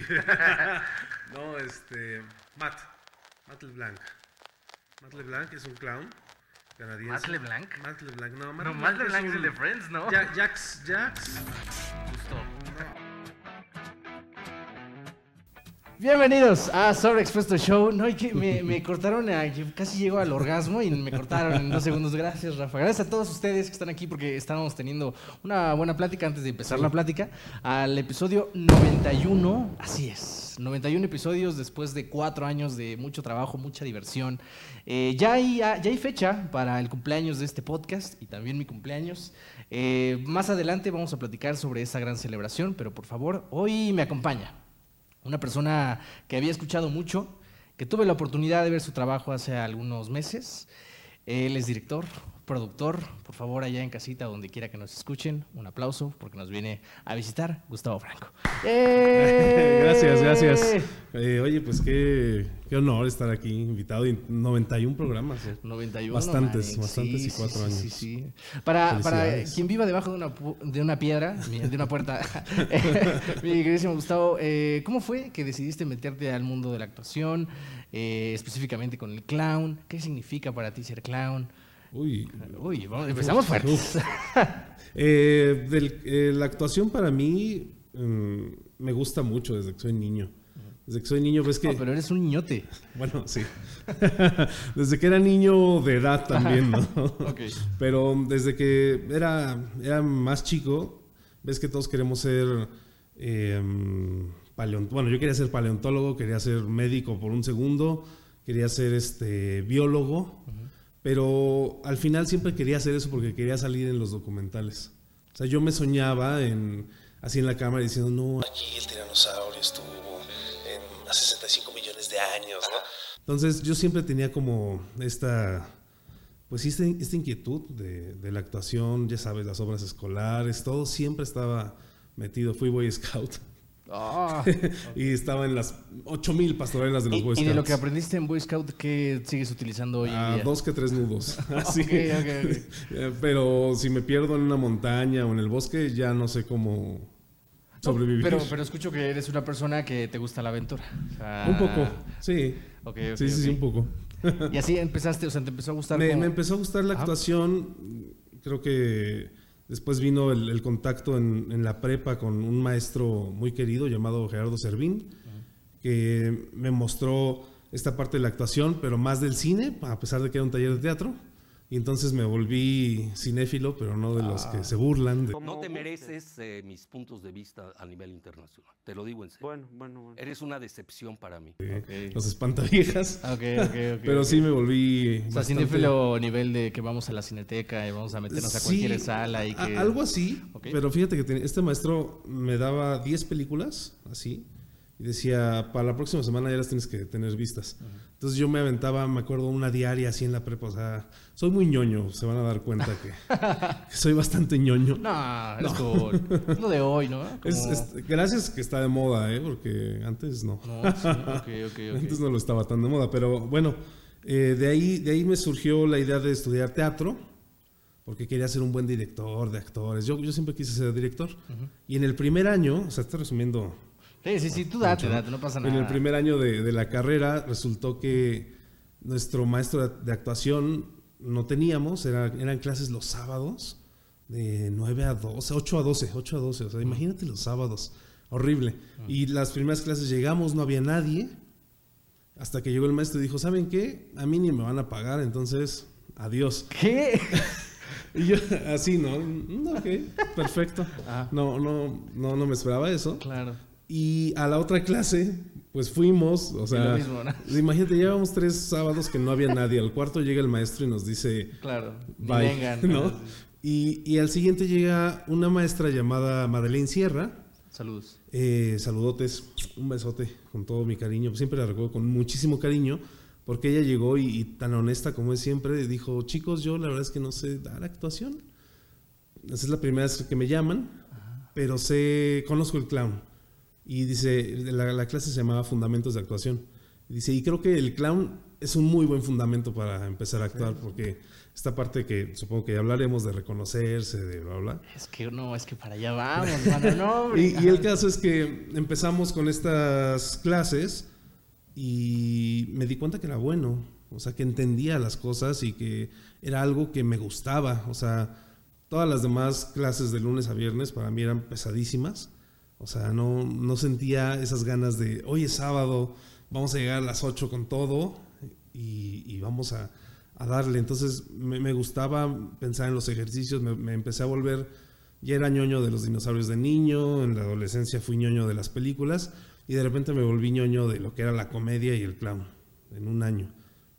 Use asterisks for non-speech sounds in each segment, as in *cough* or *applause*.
*laughs* no, este. Matt. Matt LeBlanc. Matt LeBlanc es un clown canadiense. ¿Matt LeBlanc? Matt LeBlanc, no, Matt No, LeBlanc, Matt LeBlanc es un- el de Friends, ¿no? Ja- Jax, Jax. Bienvenidos a Sobre Expuesto Show. No, que me, me cortaron, a- casi llego al orgasmo y me cortaron en dos segundos. Gracias, Rafa. Gracias a todos ustedes que están aquí porque estábamos teniendo una buena plática antes de empezar la plática. Al episodio 91, así es, 91 episodios después de cuatro años de mucho trabajo, mucha diversión. Eh, ya, hay, ya hay fecha para el cumpleaños de este podcast y también mi cumpleaños. Eh, más adelante vamos a platicar sobre esa gran celebración, pero por favor, hoy me acompaña una persona que había escuchado mucho, que tuve la oportunidad de ver su trabajo hace algunos meses. Él es director, productor. Por favor, allá en casita, donde quiera que nos escuchen, un aplauso porque nos viene a visitar Gustavo Franco. *laughs* ¡Eh! gracias, gracias. Eh, oye, pues qué, qué honor estar aquí, invitado en 91 programas. eh. 91. Bastantes, Manix. bastantes y cuatro sí, años. Sí, sí. Para, para quien viva debajo de una, pu- de una piedra, de una puerta, *laughs* mi queridísimo Gustavo, eh, ¿cómo fue que decidiste meterte al mundo de la actuación, eh, específicamente con el clown? ¿Qué significa para ti ser clown? Uy, Uy, vamos, empezamos fuertes. Eh, del- eh, la actuación para mí mm, me gusta mucho desde que soy niño. Desde que soy niño, ves que... No, pero eres un niñote. Bueno, sí. *laughs* desde que era niño de edad también, ¿no? *laughs* Ok. Pero desde que era, era más chico, ves que todos queremos ser eh, paleont- Bueno, yo quería ser paleontólogo, quería ser médico por un segundo, quería ser este biólogo, pero al final siempre quería hacer eso porque quería salir en los documentales. O sea, yo me soñaba en así en la cámara diciendo, no, Aquí el tiranosaurio estuvo en, hace 65 millones de años, ¿no? Entonces yo siempre tenía como esta, pues sí, esta, esta inquietud de, de la actuación, ya sabes, las obras escolares, todo siempre estaba metido. Fui Boy Scout Ah. *laughs* y estaba en las 8000 pastorelas de los y, Boy y Scouts. de lo que aprendiste en Boy Scout, ¿qué sigues utilizando hoy en Ah, día? dos que tres nudos. *laughs* *laughs* Así. Ok, ok, ok. Eh, Pero si me pierdo en una montaña o en el bosque, ya no sé cómo sobrevivir. Pero, pero escucho que eres una persona que te gusta la aventura. O sea, un poco, sí. Sí, sí, sí, un poco. Y así empezaste, o sea, te empezó a gustar. Me, como- me empezó a gustar la Ajá. actuación. Creo que después vino el, contacto en, en la prepa con un maestro muy querido llamado Gerardo Servín, que me mostró esta parte de la actuación, pero más del cine, a pesar de que era un taller de teatro. Y entonces me volví cinéfilo, pero no de los Ah. que se burlan. de- No te mereces eh, mis puntos de vista a nivel internacional. Te lo digo en serio. Bueno, bueno, bueno. Eres una decepción para mí. Ok. los espantaviejas. Ah, ok, ok, ok, *laughs* pero sí me volví. O sea, bastante- cinéfilo nivel de que vamos a la cineteca y vamos a meternos a cualquier sala y a- que... algo así, Ok. pero fíjate que ten- este maestro me daba 10 películas, así, y decía, para la próxima semana ya las tienes que tener vistas. Entonces yo me aventaba, me acuerdo, una diaria así en la prepa, o sea, soy muy ñoño, se van a dar cuenta que, *laughs* que soy bastante ñoño. No, es cool. Es lo de hoy, ¿no? *laughs* Es- Como- es- gracias que está de moda, ¿eh? porque antes no. No, sí, ok, ok, ok. *laughs* Antes no lo estaba tan de moda, pero bueno, eh, de, ahí, de ahí me surgió la idea de estudiar teatro, porque quería ser un buen director de actores. Yo, yo siempre quise ser director. Y en el primer año, o sea, estoy resumiendo, Sí, sí, sí, tú date, date, no pasa nada. en el primer año de, de la carrera resultó que nuestro maestro de, de actuación no teníamos, era- eran clases los sábados de 9 a 12, 8 a 12, 8 a 12, o sea, imagínate los sábados, horrible. Y las primeras clases llegamos, no había nadie, hasta que llegó el maestro y dijo, ¿saben qué? A mí ni me van a pagar, entonces, adiós. ¿Qué? *laughs* Y yo, así, ¿no? "Mm, Ok, perfecto. Ajá. No, no, no, no me esperaba eso. Claro. Y a la otra clase, pues fuimos, o sea, lo mismo, ¿no? *laughs* imagínate, llevamos tres sábados que no había nadie. Al cuarto llega el maestro y nos dice, Claro. Bye, vengan. *laughs* ¿no? Y, y al siguiente llega una maestra llamada Madeleine Sierra. Saludos. Eh, saludotes, un besote con todo mi cariño. Siempre la recuerdo con muchísimo cariño, porque ella llegó y, y tan honesta como es siempre, dijo, chicos, yo la verdad es que no sé dar actuación. Esa es la primera vez que me llaman, pero sé, conozco el clown. Y dice, la, la clase se llamaba Fundamentos de Actuación. Y dice, y creo que el clown es un muy buen fundamento para empezar a actuar, porque esta parte que supongo que ya hablaremos de reconocerse, de bla, bla. Es que no, es que para allá vamos, mano, no. Y, y el caso es que empezamos con estas clases y me di cuenta que era bueno, o sea, que entendía las cosas y que era algo que me gustaba, o sea, todas las demás clases de lunes a viernes para mí eran pesadísimas, o sea, no, no sentía esas ganas de, hoy es sábado, vamos a llegar a las 8 con todo y, y vamos a, a, darle. Entonces me, me, gustaba pensar en los ejercicios, me, me, empecé a volver, ya era ñoño de los dinosaurios de niño, en la adolescencia fui ñoño de las películas y de repente me volví ñoño de lo que era la comedia y el clown en un año.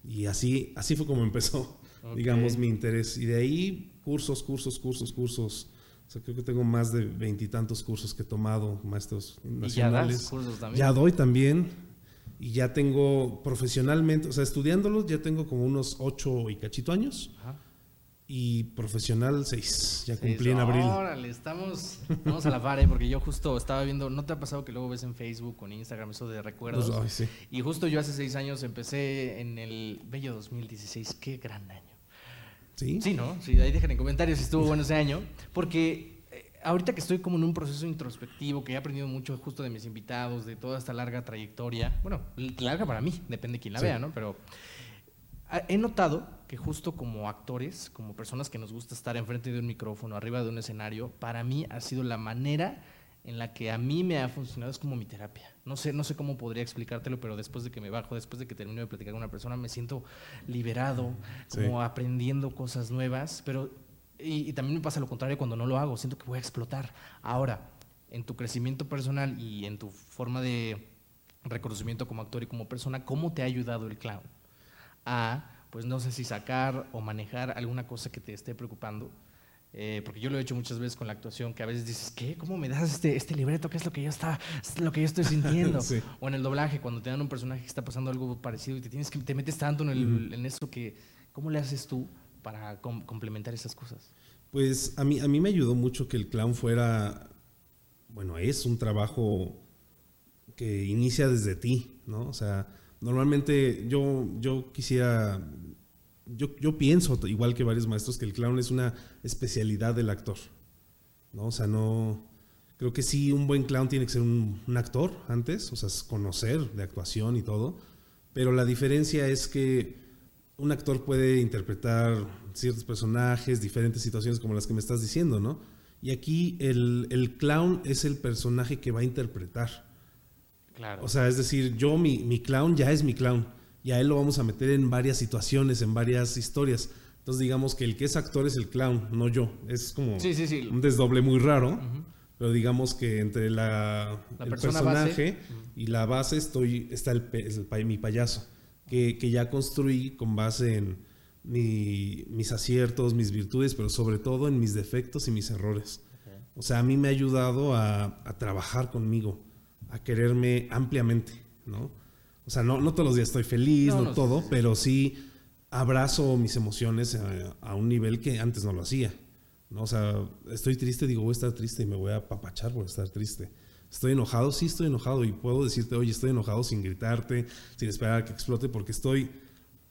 Y así, así fue como empezó, okay. digamos, mi interés. Y de ahí cursos, cursos, cursos, cursos. O sea, creo que tengo más de veintitantos cursos que he tomado, maestros nacionales. ¿Y ya das cursos también? Ya doy también. Y ya tengo profesionalmente, o sea, estudiándolos, ya tengo como unos ocho y cachito años. Ajá. Y profesional seis. Ya cumplí en abril. Órale, estamos, vamos a la par, ¿eh? porque yo justo estaba viendo, ¿no te ha pasado que luego ves en Facebook o en Instagram eso de recuerdos? Pues, ay, sí. Y justo yo hace seis años empecé en el bello 2016. Qué gran año. ¿Sí? Sí, ¿no? Sí, ahí dejen en comentarios si estuvo bueno ese año. Porque eh, ahorita que estoy como en un proceso introspectivo, que he aprendido mucho justo de mis invitados, de toda esta larga trayectoria, bueno, larga para mí, depende de quién la sí. vea, ¿no? Pero he notado que justo como actores, como personas que nos gusta estar enfrente de un micrófono, arriba de un escenario, para mí ha sido la manera en la que a mí me ha funcionado es como mi terapia. No sé, no sé cómo podría explicártelo, pero después de que me bajo, después de que termino de platicar con una persona, me siento liberado, como sí. aprendiendo cosas nuevas, pero y, y, también me pasa lo contrario cuando no lo hago, siento que voy a explotar. Ahora, en tu crecimiento personal y en tu forma de reconocimiento como actor y como persona, ¿cómo te ha ayudado el clown a, pues no sé si sacar o manejar alguna cosa que te esté preocupando? Eh, porque yo lo he hecho muchas veces con la actuación, que a veces dices, ¿qué? ¿Cómo me das este, este libreto? ¿Qué es lo que yo, está, es lo que yo estoy sintiendo? *laughs* sí. O en el doblaje, cuando te dan un personaje que está pasando algo parecido y te, tienes que, te metes tanto en, el, uh -huh. en eso que, ¿cómo le haces tú para com complementar esas cosas? Pues a mí, a mí me ayudó mucho que el clown fuera, bueno, es un trabajo que inicia desde ti, ¿no? O sea, normalmente yo, yo quisiera yo, yo, pienso, igual que varios maestros, que el clown es una especialidad del actor. ¿no? O sea, no. Creo que sí, un buen clown tiene que ser un, un, actor antes, o sea, conocer de actuación y todo. Pero la diferencia es que un actor puede interpretar ciertos personajes, diferentes situaciones como las que me estás diciendo, ¿no? Y aquí el, el clown es el personaje que va a interpretar. Claro. O sea, es decir, yo, mi, mi clown ya es mi clown y a él lo vamos a meter en varias situaciones, en varias historias. Entonces digamos que el que es actor es el clown, no yo. Es como sí, sí, sí. un desdoble muy raro, uh -huh. pero digamos que entre la, la el personaje y la base estoy, está el, el, mi payaso, que, que, ya construí con base en mi, mis aciertos, mis virtudes, pero sobre todo en mis defectos y mis errores. Okay. O sea, a mí me ha ayudado a, a trabajar conmigo, a quererme ampliamente, ¿no? O sea, no, no todos los días estoy feliz, no, todo, sí, sí. pero sí abrazo mis emociones a, a, un nivel que antes no lo hacía. ¿no? O sea, estoy triste, digo, voy a estar triste y me voy a apapachar por estar triste. Estoy enojado, sí estoy enojado y puedo decirte, oye, estoy enojado sin gritarte, sin esperar a que explote, porque estoy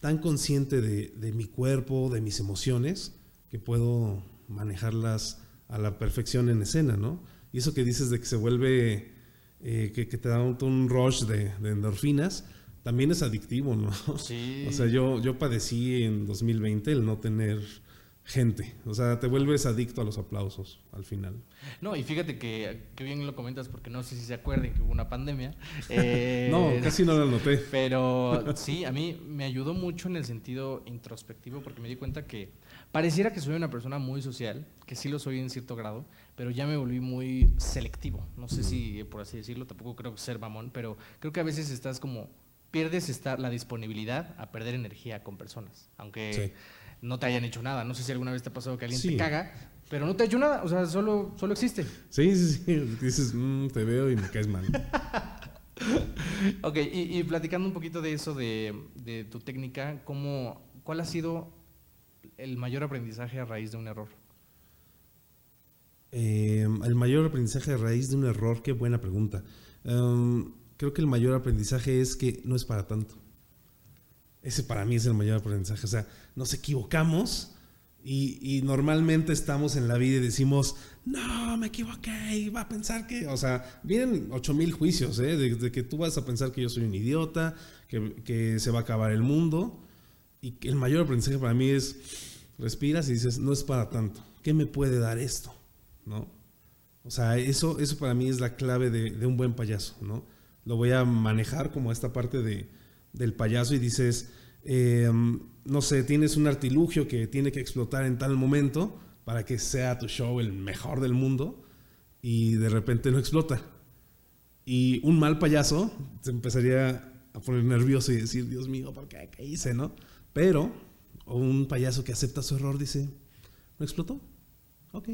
tan consciente de, de mi cuerpo, de mis emociones, que puedo manejarlas a la perfección en escena, ¿no? Y eso que dices de que se vuelve eh, que, que, te da un, un rush de, de, endorfinas, también es adictivo, ¿no? Sí. *laughs* O sea, yo, yo padecí en 2020 el no tener gente. O sea, te vuelves adicto a los aplausos al final. No, y fíjate que, que bien lo comentas porque no sé si se acuerden que hubo una pandemia. *laughs* Eh, no, casi no lo noté. Pero sí, a mí me ayudó mucho en el sentido introspectivo porque me di cuenta que pareciera que soy una persona muy social, que sí lo soy en cierto grado, pero ya me volví muy selectivo. No sé si, por así decirlo, tampoco creo ser mamón, pero creo que a veces estás como, pierdes esta, la disponibilidad a perder energía con personas, aunque sí. no te hayan hecho nada. No sé si alguna vez te ha pasado que alguien sí. te caga, pero no te ha hecho nada, o sea, solo, solo existe. Sí, sí, sí. *laughs* Dices, mmm, te veo y me caes mal. *laughs* ok, y, y, platicando un poquito de eso, de, de tu técnica, ¿cómo, ¿cuál ha sido el mayor aprendizaje a raíz de un error? Eh, el mayor aprendizaje a raíz de un error, qué buena pregunta. Um, creo que el mayor aprendizaje es que no es para tanto. Ese para mí es el mayor aprendizaje. O sea, nos equivocamos y, normalmente estamos en la vida y decimos, no, me equivoqué y va a pensar que, o sea, vienen ocho mil juicios, ¿eh? De, que tú vas a pensar que yo soy un idiota, que, que se va a acabar el mundo. Y el mayor aprendizaje para mí es, respiras y dices, no es para tanto. ¿Qué me puede dar esto? ¿No? O sea, eso, eso para mí es la clave de, un buen payaso, ¿no? Lo voy a manejar como esta parte de, del payaso y dices, eh, no sé, tienes un artilugio que tiene que explotar en tal momento para que sea tu show el mejor del mundo y de repente no explota. Y un mal payaso se empezaría a poner nervioso y decir, Dios mío, ¿por qué? ¿Qué hice? ¿No? Pero un payaso que acepta su error dice, ¿no explotó? Ok.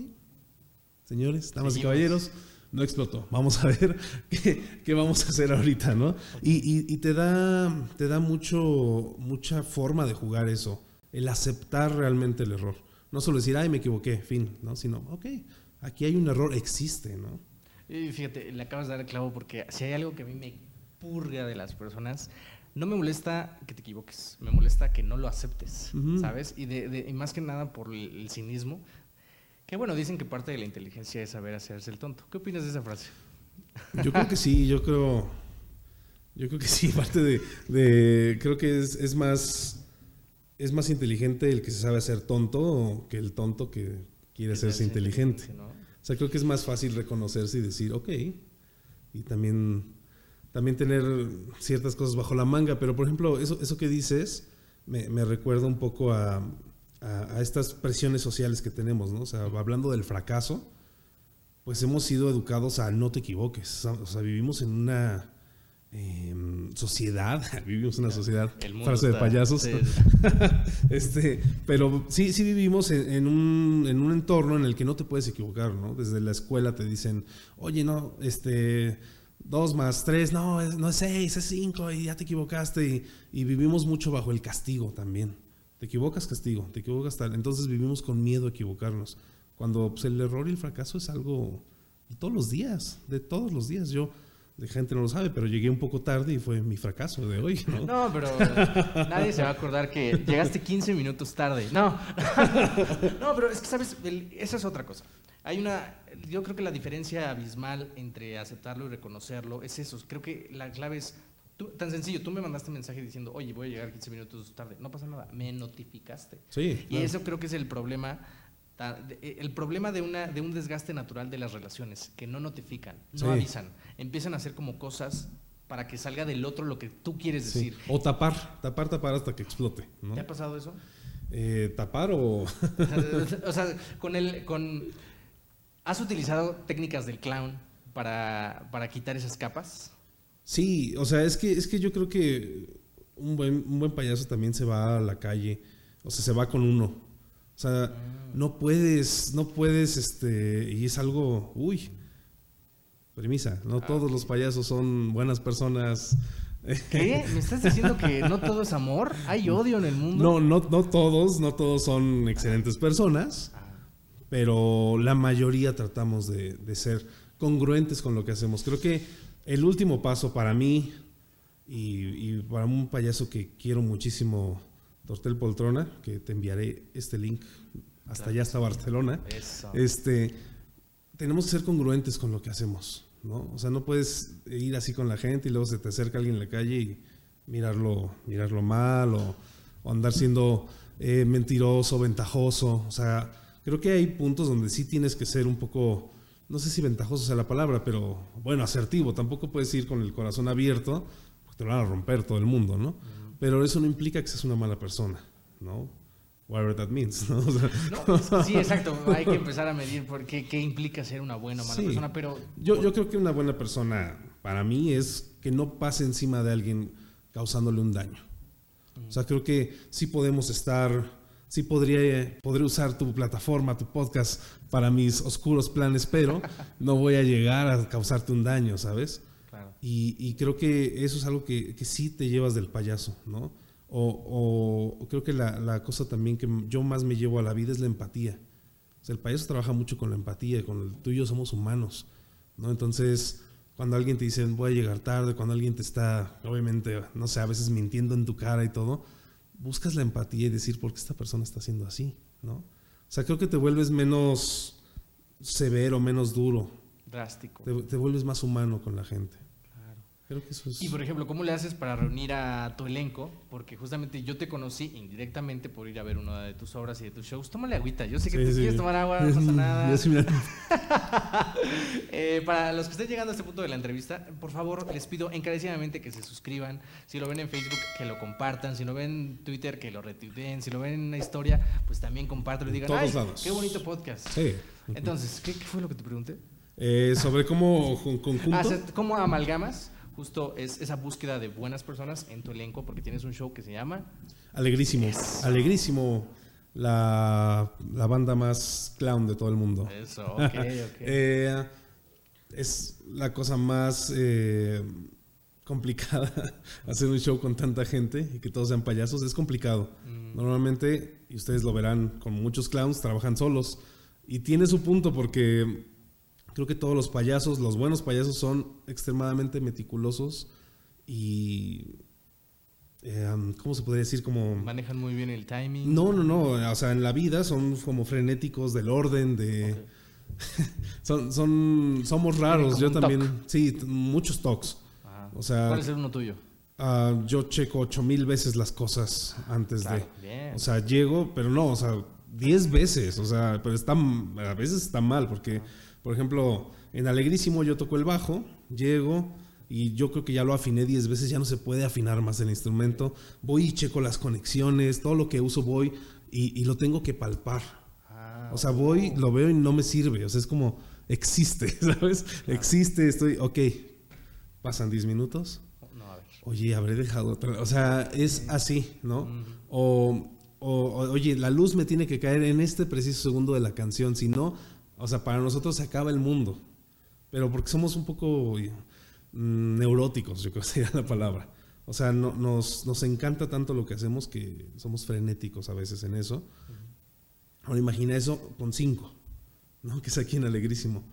Señores, damas y caballeros, no explotó. Vamos a ver *laughs* qué, qué vamos a hacer ahorita, ¿no? Y, y- y te da, te da mucho, mucha forma de jugar eso, el aceptar realmente el error. No solo decir, ay, me equivoqué, fin, ¿no? Sino, ok, aquí hay un error, existe, ¿no? Y fíjate, le acabas de dar el clavo porque si hay algo que a mí me purga de las personas, no me molesta que te equivoques, me molesta que no lo aceptes. ¿sabes? Y, de, de- y más que nada por el, el cinismo, que bueno, dicen que parte de la inteligencia es saber hacerse el tonto. ¿Qué opinas de esa frase? Yo creo que sí, yo creo. Yo creo que sí, *laughs* parte de. de- creo que es, es más. Es más inteligente el que se sabe hacer tonto que el tonto que quiere hacerse inteligente. ¿no? O sea, creo que es más fácil reconocerse y decir, ok. Y también, también tener ciertas cosas bajo la manga. Pero, por ejemplo, eso, eso que dices me, me recuerda un poco a, a- a estas presiones sociales que tenemos, ¿no? O sea, hablando del fracaso, pues hemos sido educados a no te equivoques. O sea, vivimos en una em, sociedad, *laughs* vivimos en una sociedad, frase de payasos. sí, *laughs* este, pero sí, sí vivimos en, en un, en un entorno en el que no te puedes equivocar, ¿no? Desde la escuela te dicen, oye, no, este, dos más tres, no, no es seis, es cinco, y ya te equivocaste. Y, y vivimos mucho bajo el castigo también. Te equivocas, castigo, te equivocas tal. Entonces vivimos con miedo a equivocarnos. Cuando pues, el error y el fracaso es algo de todos los días, de todos los días. Yo, de gente no lo sabe, pero llegué un poco tarde y fue mi fracaso de hoy, ¿no? No, pero nadie se va a acordar que llegaste 15 minutos tarde. No. *laughs* No, pero es que, ¿sabes? Esa es otra cosa. Hay una, yo creo que la diferencia abismal entre aceptarlo y reconocerlo es eso. Creo que la clave es, tú- tan sencillo, tú me mandaste un mensaje diciendo, oye, voy a llegar 15 minutos tarde. No pasa nada, me notificaste. Sí. Y claro. eso creo que es el problema. eh, El problema de, una, de un desgaste natural de las relaciones, que no notifican, no Sí. avisan, empiezan a hacer como cosas para que salga del otro lo que tú quieres Sí. decir. O tapar, tapar, tapar hasta que explote, ¿no? ¿Te ha pasado eso? Eh, tapar o... *laughs* o sea, con el, con, ¿has utilizado técnicas del clown para, para quitar esas capas? Sí, o sea, es que, es que yo creo que un buen, un buen payaso también se va a la calle, o sea, se va con uno. O sea, no puedes, no puedes, este, y es algo, uy, premisa, no todos los payasos son buenas personas. ¿Qué? ¿Me estás diciendo que no todo es amor? ¿Hay odio en el mundo? No, no, no todos, no todos son excelentes personas, Ah, pero la mayoría tratamos de, de ser congruentes con lo que hacemos. Creo que el último paso para mí y, y para un payaso que quiero muchísimo, Tortel Poltrona, que te enviaré este link hasta Claro. allá, hasta Barcelona, Eso. este, tenemos que ser congruentes con lo que hacemos, ¿no? O sea, no puedes ir así con la gente y luego se te acerca alguien en la calle y mirarlo, mirarlo mal o, o andar siendo eh, mentiroso, ventajoso. O sea, creo que hay puntos donde sí tienes que ser un poco, no sé si ventajoso sea la palabra, pero bueno, asertivo. Tampoco puedes ir con el corazón abierto, porque te lo van a romper todo el mundo, ¿no? Pero eso no implica que seas una mala persona, ¿no? Whatever that means, ¿no? *laughs* O sea, No, sí, exacto. Hay que empezar a medir por qué, qué implica ser una buena o mala Sí. persona, pero Yo, yo creo que una buena persona para mí es que no pase encima de alguien causándole un daño. O sea, creo que sí podemos estar, sí podría, podría usar tu plataforma, tu podcast para mis oscuros planes, pero *laughs* no voy a llegar a causarte un daño, ¿sabes? Claro. Y, y creo que eso es algo que, que sí te llevas del payaso, ¿no? O, o creo que la, la cosa también que yo más me llevo a la vida es la empatía. O sea, el payaso trabaja mucho con la empatía, con el tú y yo somos humanos, ¿no? Entonces, cuando alguien te dice voy a llegar tarde, cuando alguien te está, obviamente, no sé, a veces mintiendo en tu cara y todo, buscas la empatía y decir por qué esta persona está haciendo así, ¿no? O sea, creo que te vuelves menos severo, menos duro, Drástico. te, te vuelves más humano con la gente. Claro. Creo que eso es... Y por ejemplo, ¿cómo le haces para reunir a tu elenco? Porque justamente yo te conocí indirectamente por ir a ver una de tus obras y de tus shows. Tómale agüita, yo sé que Sí, quieres tomar agua, no pasa nada. Yo sí me- *laughs* Eh, para los que estén llegando a este punto de la entrevista, por favor, les pido encarecidamente que se suscriban. Si lo ven en Facebook, que lo compartan. Si lo ven en Twitter, que lo retuiteen. Si lo ven en una historia, pues también compártelo y digan, todos ¡ay, lados. qué bonito podcast! Sí. Entonces, ¿qué, qué fue lo que te pregunté? Eh, sobre cómo jun- conjunto... Ah, ¿Cómo amalgamas? Justo es esa búsqueda de buenas personas en tu elenco, porque tienes un show que se llama Alegrísimo. Alegrísimo. La, la banda más clown de todo el mundo. Eso, *laughs* ok, ok. Eh, es la cosa más eh, complicada *laughs* hacer un show con tanta gente y que todos sean payasos. Es complicado. Mm. Normalmente, y ustedes lo verán con muchos clowns, trabajan solos. Y tiene su punto porque creo que todos los payasos, los buenos payasos, son extremadamente meticulosos y... eh, ¿Cómo se podría decir? Como... Manejan muy bien el timing. No, no, no. O sea, en la vida son como frenéticos del orden, de... *laughs* Son, son, somos raros. Yo también... Sí, muchos talks. Ajá. O sea, ¿Cuál es el uno tuyo? ah, yo checo ocho mil veces las cosas antes Claro, de... bien. O sea, llego, pero no, o sea, diez veces. O sea, pero está, a veces está mal porque, por ejemplo, en Alegrísimo yo toco el bajo, llego... Y yo creo que ya lo afiné 10 veces, ya no se puede afinar más el instrumento. Voy y checo las conexiones, todo lo que uso voy y, y lo tengo que palpar. Ah, O sea, voy, lo veo y no me sirve. O sea, es como, existe, *laughs* ¿sabes? Existe, estoy, ok. Pasan 10 minutos. no, a ver. Oye, habré dejado otra. O sea, es así, ¿no? O, o, o, oye, la luz me tiene que caer en este preciso segundo de la canción. Si no, o sea, para nosotros se acaba el mundo. Pero porque somos un poco mm, neuróticos, yo creo que *laughs* sería la palabra. O sea, no- nos, nos encanta tanto lo que hacemos que somos frenéticos a veces en eso. Ahora imagina eso con cinco, ¿no? Que es aquí en Alegrísimo.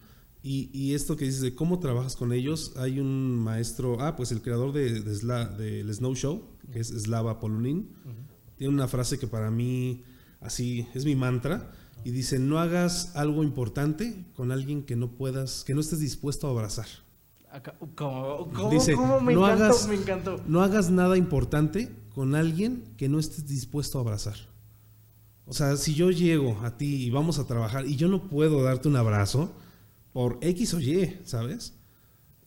Y, y esto que dices de cómo trabajas con ellos, hay un maestro, ah, pues el creador de, de Sla- del Snow Show, que es Slava Polunin, tiene una frase que para mí, así, es mi mantra, y dice, no hagas algo importante con alguien que no puedas, que no estés dispuesto a abrazar. ¿Cómo, cómo, Dice, cómo? me no encantó, hagas- me encantó. No hagas nada importante con alguien que no estés dispuesto a abrazar. O sea, si yo llego a ti y vamos a trabajar y yo no puedo darte un abrazo por X o Y, ¿sabes?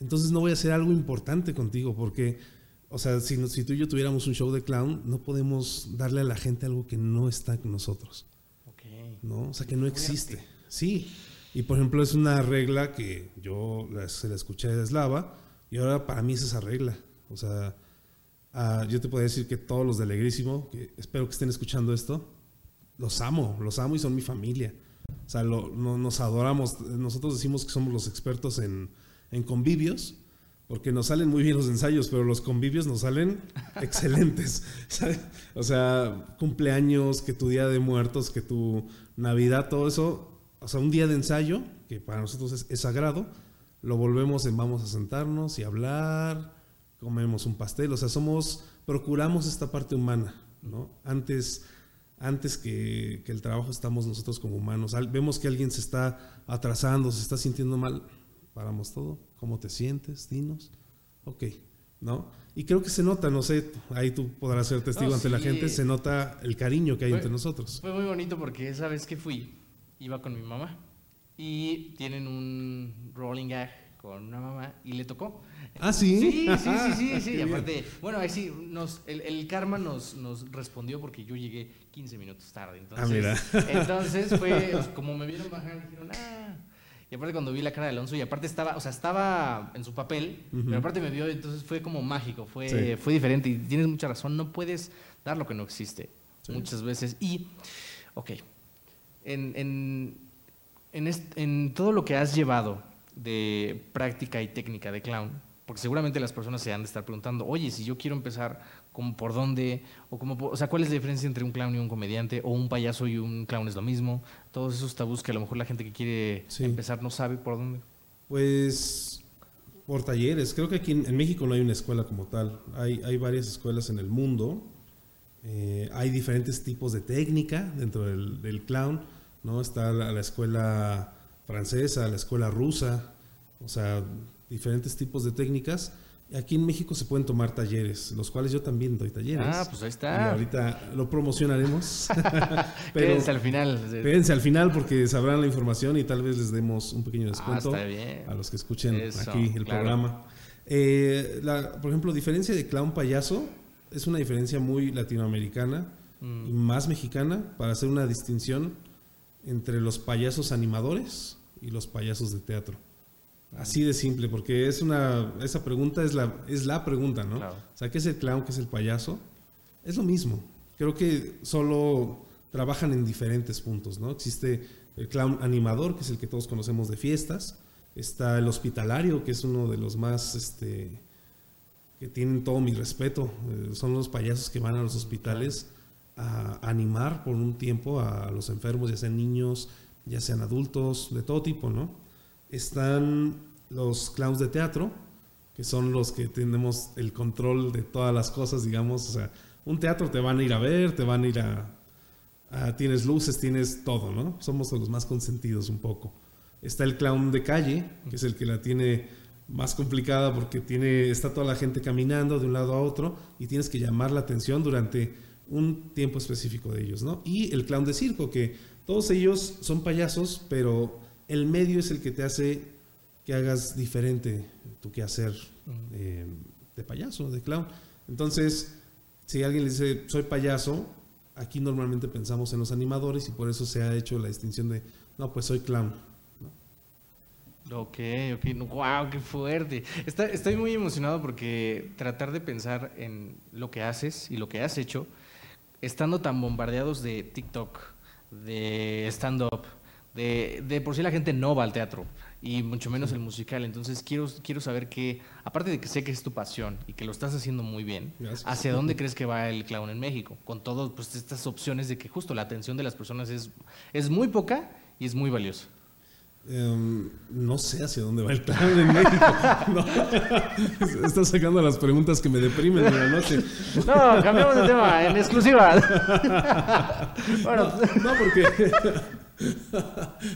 Entonces no voy a hacer algo importante contigo porque, o sea, si tú y yo tuviéramos un show de clown, no podemos darle a la gente algo que no está con nosotros. ¿No? O sea, que no existe. Sí. Y por ejemplo, es una regla que yo se la escuché de Slava y ahora para mí es esa regla. O sea, ah, yo te puedo decir que todos los de Alegrísimo, que espero que estén escuchando esto, los amo, los amo y son mi familia. O sea, lo- no- nos adoramos. Nosotros decimos que somos los expertos en, en convivios, porque nos salen muy bien los ensayos, pero los convivios nos salen *laughs* excelentes. ¿sabes? O sea, cumpleaños, que tu día de muertos, que tu Navidad, todo eso. O sea, un día de ensayo, que para nosotros es, es sagrado, lo volvemos en vamos a sentarnos y hablar, comemos un pastel. O sea, somos, procuramos esta parte humana, ¿no? Antes antes que, que el trabajo estamos nosotros como humanos. Al- vemos que alguien se está atrasando, se está sintiendo mal, paramos todo. ¿Cómo te sientes? Dinos. Ok, ¿no? Y creo que se nota, no sé, ahí tú podrás ser testigo No, ante la sí. gente, se nota el cariño que hay Fue- entre nosotros. Fue muy bonito porque esa vez que fui, iba con mi mamá y tienen un rolling gag con una mamá y le tocó. Ah, ¿sí? Sí, sí, sí, sí, *laughs* sí. Qué Y bien. aparte, bueno, ahí sí, nos, el, el karma nos, nos respondió porque yo llegué 15 minutos tarde. Entonces, Ah, mira. entonces fue pues, *laughs* como me vieron bajar, dijeron, ah. Y aparte cuando vi la cara de Alonso y aparte estaba, o sea, estaba en su papel, pero aparte me vio, entonces fue como mágico, fue, Sí. fue diferente y tienes mucha razón, no puedes dar lo que no existe Sí. muchas veces. Y, ok, en, en, en, en todo lo que has llevado de práctica y técnica de clown, porque seguramente las personas se han de estar preguntando, oye, si yo quiero empezar, ¿cómo, ¿por dónde? O, cómo, po- o sea, ¿cuál es la diferencia entre un clown y un comediante? ¿O un payaso y un clown es lo mismo? Todos esos tabús que a lo mejor la gente que quiere Sí. empezar no sabe por dónde. Pues por talleres. Creo que aquí en, en México no hay una escuela como tal. Hay, hay varias escuelas en el mundo. Eh, hay diferentes tipos de técnica dentro del, del clown. ¿no? Está la, la escuela francesa, la escuela rusa. O sea, diferentes tipos de técnicas. Aquí en México se pueden tomar talleres, los cuales yo también doy talleres. Ah, pues ahí Y está. ahorita lo promocionaremos. *laughs* Quédense al final. Quédense al final porque sabrán la información y tal vez les demos un pequeño descuento Ah, está bien. a los que escuchen Eso, aquí el claro. programa. Eh, la- por ejemplo, diferencia de clown payaso es una diferencia muy latinoamericana Mm. y más mexicana para hacer una distinción entre los payasos animadores y los payasos de teatro. Así de simple, porque es una esa pregunta es la es la pregunta, ¿no? Claro. O sea, ¿qué es el clown? ¿Qué es el payaso? Es lo mismo. Creo que solo trabajan en diferentes puntos, ¿no? Existe el clown animador, que es el que todos conocemos de fiestas. Está el hospitalario, que es uno de los más, este, que tienen todo mi respeto. Eh, son los payasos que van a los hospitales a animar por un tiempo a los enfermos, ya sean niños, ya sean adultos, de todo tipo, ¿no? Están los clowns de teatro, que son los que tenemos el control de todas las cosas, digamos. O sea, un teatro te van a ir a ver, te van a ir a, tienes luces, tienes todo, ¿no? Somos los más consentidos un poco. Está el clown de calle, que es el que la tiene más complicada porque tiene, está toda la gente caminando de un lado a otro y tienes que llamar la atención durante un tiempo específico de ellos, ¿no? Y el clown de circo, que todos ellos son payasos, pero el medio es el que te hace que hagas diferente tu quehacer eh, de payaso, de clown. Entonces, si alguien le dice, soy payaso, aquí normalmente pensamos en los animadores y por eso se ha hecho la distinción de, no, pues soy clown. Ok, ok, wow, qué fuerte. Está- estoy muy emocionado porque tratar de pensar en lo que haces y lo que has hecho, estando tan bombardeados de TikTok, de stand-up, de, de por sí la gente no va al teatro y mucho menos el musical. Entonces quiero, quiero saber que, aparte de que sé que es tu pasión y que lo estás haciendo muy bien, Gracias. ¿hacia dónde crees que va el clown en México? Con todas pues, estas opciones de que justo la atención de las personas es, es muy poca y es muy valiosa. Em, no sé hacia dónde va el clown en México. *laughs* No. *laughs* Estás sacando las preguntas que me deprimen de la noche. No, cambiamos de tema, en exclusiva. *laughs* bueno, No, porque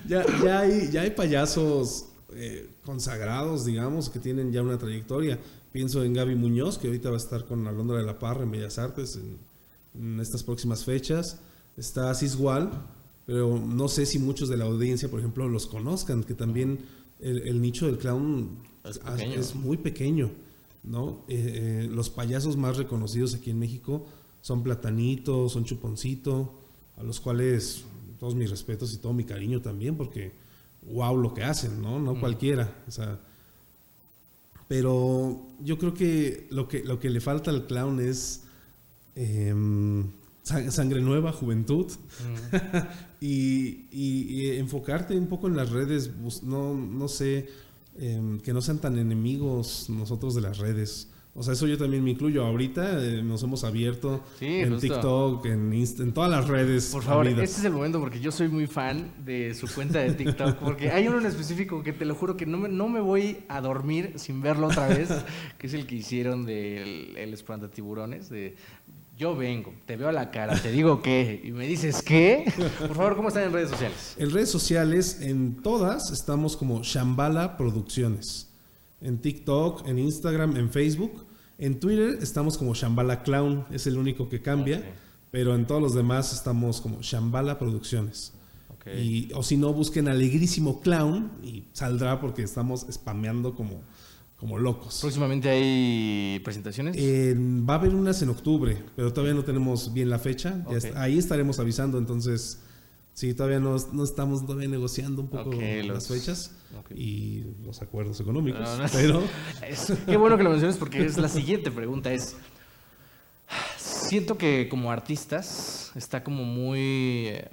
ya, ya, hay, ya hay payasos eh, consagrados, digamos, que tienen ya una trayectoria. Pienso en Gaby Muñoz, que ahorita va a estar con Alondra de la Parra en Bellas Artes en, en estas próximas fechas. Está Cisgual, pero no sé si muchos de la audiencia, por ejemplo, los conozcan, que también el, el nicho del clown Es muy pequeño. ¿no? Eh, eh, los payasos más reconocidos aquí en México son Platanito, son Chuponcito, a los cuales todos mis respetos y todo mi cariño también, porque wow lo que hacen, ¿no? No cualquiera. O sea, pero yo creo que lo que, lo que le falta al clown es em, sang- sangre nueva, juventud, *laughs* y, y- y enfocarte un poco en las redes, no, no sé, em, que no sean tan enemigos nosotros de las redes. O sea, eso yo también me incluyo. Ahorita eh, nos hemos abierto Sí, en justo. TikTok, en, Insta, en todas las redes. por favor, este es el momento porque yo soy muy fan de su cuenta de TikTok. Porque hay uno en específico que te lo juro que no me, no me voy a dormir sin verlo otra vez, *laughs* que es el que hicieron del el espantatiburones. De yo vengo, te veo a la cara, te digo qué, y me dices qué. Por favor, ¿cómo están en redes sociales? En redes sociales, en todas, estamos como Shambhala Producciones. En TikTok, en Instagram, en Facebook. En Twitter estamos como Shambhala Clown, es el único que cambia. Pero en todos los demás estamos como Shambhala Producciones. Y, o si no, busquen Alegrísimo Clown y saldrá porque estamos spameando como, como locos. Próximamente hay presentaciones. En- va a haber unas en octubre, pero todavía no tenemos bien la fecha. Ya ahí estaremos avisando, entonces sí, todavía no, no estamos todavía negociando un poco las los- fechas y los acuerdos económicos. No, no, pero *laughs* Es- qué bueno que lo menciones porque es la siguiente pregunta es siento que como artistas está como muy eh,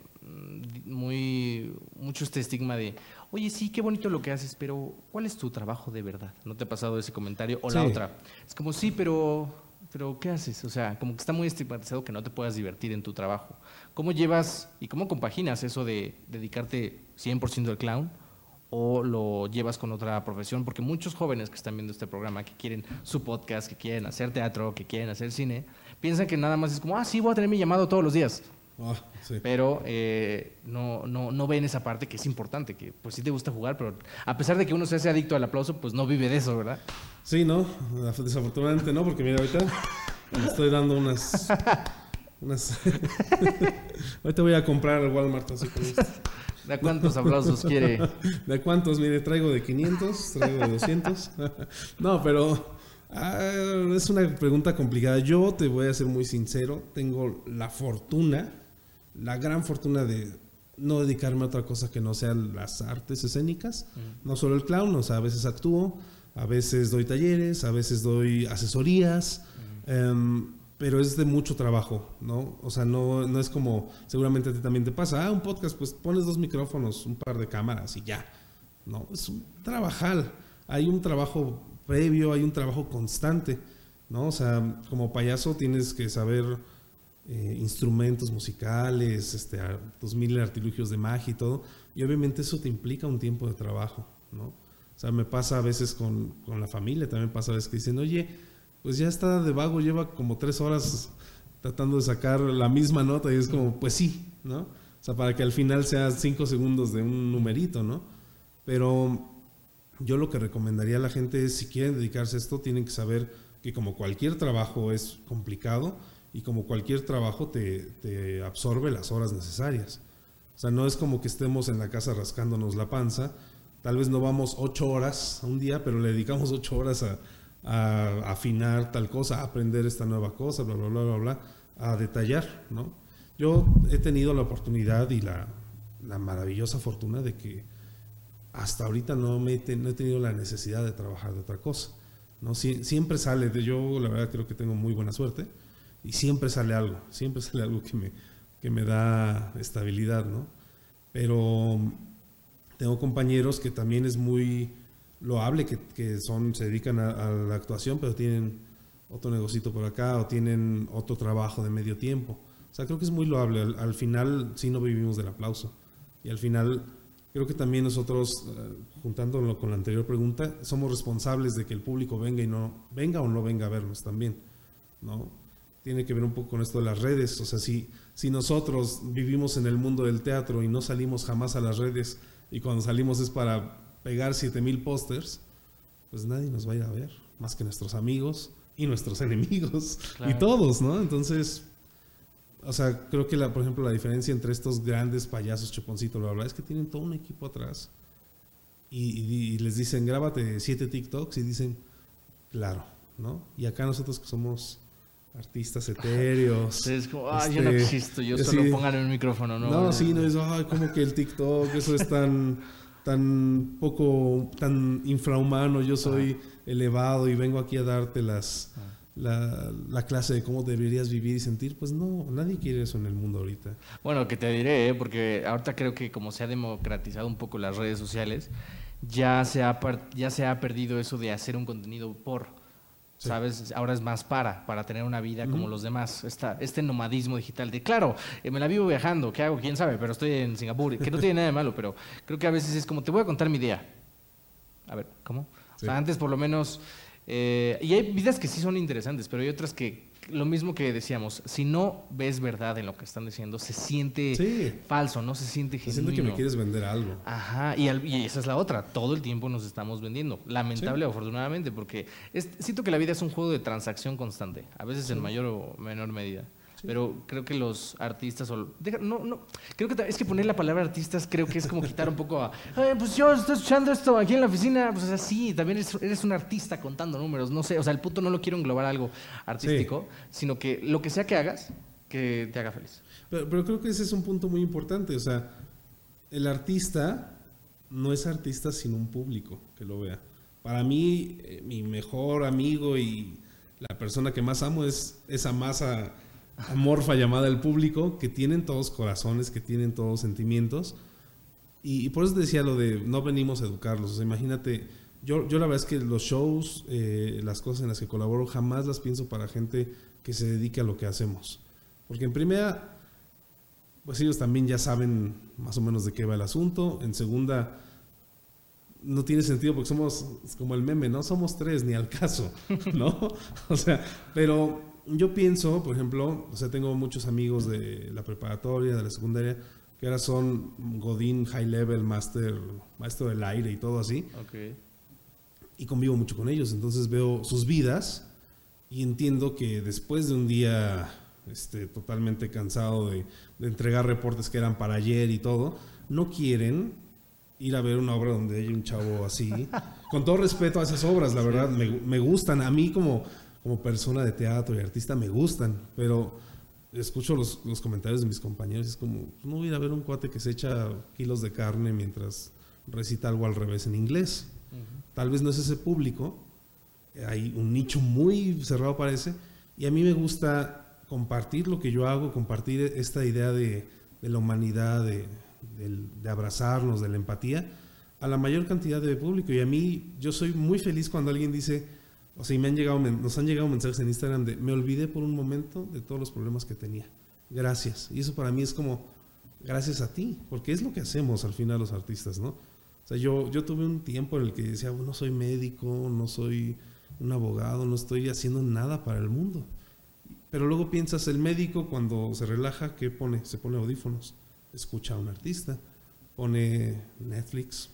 muy mucho este estigma de oye sí qué bonito lo que haces pero cuál es tu trabajo de verdad no te ha pasado ese comentario o la Sí. otra es como sí pero pero qué haces o sea como que está muy estigmatizado que no te puedas divertir en tu trabajo. Cómo llevas y cómo compaginas eso de dedicarte 100% al clown o lo llevas con otra profesión, porque muchos jóvenes que están viendo este programa, que quieren su podcast, que quieren hacer teatro, que quieren hacer cine, piensan que nada más es como, ah, sí, voy a tener mi llamado todos los días. Ah, sí. Pero eh, no, no, no ven esa parte que es importante, que pues sí te gusta jugar, pero a pesar de que uno se hace adicto al aplauso, pues no vive de eso, ¿verdad? Sí, no, desafortunadamente no, porque mira, ahorita me estoy dando unas. unas *laughs* ahorita voy a comprar al Walmart así con esto. ¿De cuántos aplausos quiere? *laughs* ¿De cuántos? Mire, traigo de 500, traigo de 200. *laughs* no, pero ah, es una pregunta complicada. Yo te voy a ser muy sincero, tengo la fortuna, la gran fortuna de no dedicarme a otra cosa que no sean las artes escénicas. No solo el clown, o sea, a veces actúo, a veces doy talleres, a veces doy asesorías. em, pero es de mucho trabajo, ¿no? O sea, no, no es como, seguramente a ti también te pasa, ah, un podcast, pues pones dos micrófonos, un par de cámaras y ya, ¿no? Es un trabajal, hay un trabajo previo, hay un trabajo constante, ¿no? O sea, como payaso tienes que saber eh, instrumentos musicales, este, a- tus mil artilugios de magia y todo, y obviamente eso te implica un tiempo de trabajo, ¿no? O sea, me pasa a veces con, con la familia, también pasa a veces que dicen, oye, pues ya está de vago, lleva como tres horas tratando de sacar la misma nota y es como, pues sí, ¿no? O sea, para que al final sea cinco segundos de un numerito, ¿no? Pero yo lo que recomendaría a la gente es, si quieren dedicarse a esto, tienen que saber que como cualquier trabajo es complicado y como cualquier trabajo te, te absorbe las horas necesarias. O sea, no es como que estemos en la casa rascándonos la panza. Tal vez no vamos ocho horas a un día, pero le dedicamos ocho horas a, a afinar tal cosa, a aprender esta nueva cosa, bla, bla, bla, bla, bla, a detallar, ¿no? Yo he tenido la oportunidad y la, la maravillosa fortuna de que hasta ahorita no, me te- no he tenido la necesidad de trabajar de otra cosa. ¿no? Sie- siempre sale, de, yo la verdad creo que tengo muy buena suerte y siempre sale algo, siempre sale algo que me, que me da estabilidad, ¿no? Pero tengo compañeros que también es muy loable, que, que son, se dedican a, a la actuación, pero tienen otro negocito por acá o tienen otro trabajo de medio tiempo. O sea, creo que es muy loable. Al, al final sí no vivimos del aplauso. Y al final creo que también nosotros, eh, juntándolo con la anterior pregunta, somos responsables de que el público venga y no venga o no venga a vernos también, ¿no? Tiene que ver un poco con esto de las redes, o sea, si, si nosotros vivimos en el mundo del teatro y no salimos jamás a las redes y cuando salimos es para pegar 7000 pósters, pues nadie nos va a ir a ver, más que nuestros amigos y nuestros *laughs* enemigos Claro. y todos, ¿no? Entonces, o sea, creo que, la, por ejemplo, la diferencia entre estos grandes payasos, Chuponcito, bla, bla, es que tienen todo un equipo atrás. Y, y- y les dicen, grábate siete TikToks y dicen, claro, ¿no? Y acá nosotros que somos artistas etéreos. *laughs* Es como, ah, yo no este, existo, yo sí. solo pongan un micrófono, ¿no? No, sí, no es, ay, como que el TikTok, eso es tan, tan poco, tan infrahumano, yo soy elevado y vengo aquí a darte las, la, la clase de cómo deberías vivir y sentir. Pues no, nadie quiere eso en el mundo ahorita. Bueno, que te diré, ¿eh? porque ahorita creo que como se ha democratizado un poco las redes sociales, ya se ha, ya se ha perdido eso de hacer un contenido por, Sí. ¿sabes? Ahora es más para, para tener una vida como los demás. Esta, este nomadismo digital de, claro, eh, me la vivo viajando, ¿qué hago? ¿Quién sabe? Pero estoy en Singapur, que no tiene nada de malo, pero creo que a veces es como, te voy a contar mi idea. A ver, ¿cómo? O sea, antes por lo menos... eh, y hay vidas que sí son interesantes, pero hay otras que, lo mismo que decíamos, si no ves verdad en lo que están diciendo, se siente Sí. falso, no se siente genuino. siento que me quieres vender algo. Ajá, y, al- y esa es la otra, todo el tiempo nos estamos vendiendo, lamentable o afortunadamente, porque es- siento que la vida es un juego de transacción constante, a veces en mayor o menor medida. Pero creo que los artistas, o, deja- no, no, creo que es que poner la palabra artistas creo que es como quitar un poco a, *laughs* "Ay, pues yo estoy escuchando esto aquí en la oficina, pues así, también eres, eres un artista contando números, no sé, o sea, el punto no lo quiero englobar a algo artístico, sino que lo que sea que hagas, que te haga feliz. Pero, pero creo que ese es un punto muy importante. O sea, el artista no es artista sin un público que lo vea. Para mí, eh, mi mejor amigo y la persona que más amo es esa masa amorfa llamada el público, que tienen todos corazones, que tienen todos sentimientos. Y, por eso decía lo de no venimos a educarlos. O sea, imagínate, yo, yo la verdad es que los shows, eh, las cosas en las que colaboro, jamás las pienso para gente que se dedique a lo que hacemos. Porque en primera, pues ellos también ya saben más o menos de qué va el asunto. En segunda, no tiene sentido porque somos como el meme, no somos tres ni al caso, *laughs* ¿no? o sea, pero yo pienso, por ejemplo, o sea, tengo muchos amigos de la preparatoria, de la secundaria, que ahora son Godín, High Level, Master, Maestro del Aire y todo así, Ok. y convivo mucho con ellos, entonces veo sus vidas y entiendo que después de un día este, totalmente cansado de, de entregar reportes que eran para ayer y todo, no quieren ir a ver una obra donde hay un chavo así. *laughs* Con todo respeto a esas obras, la verdad, me, me gustan. A mí como, como persona de teatro y artista me gustan, pero escucho los, los comentarios de mis compañeros y es como, no voy a ir a ver un cuate que se echa kilos de carne mientras recita algo al revés en inglés. Tal vez no es ese público, hay un nicho muy cerrado parece, y a mí me gusta compartir lo que yo hago, compartir esta idea de, de la humanidad, de, de abrazarnos, de la empatía, a la mayor cantidad de público. Y a mí, yo soy muy feliz cuando alguien dice, o sea, me han llegado, nos han llegado mensajes en Instagram de, me olvidé por un momento de todos los problemas que tenía. Gracias. Y eso para mí es como, gracias a ti, porque es lo que hacemos al final los artistas, ¿no? O sea, yo, yo tuve un tiempo en el que decía, "Bueno, no soy médico, no soy un abogado, no estoy haciendo nada para el mundo. Pero luego piensas, el médico cuando se relaja, ¿qué pone? Se pone audífonos, escucha a un artista, pone Netflix,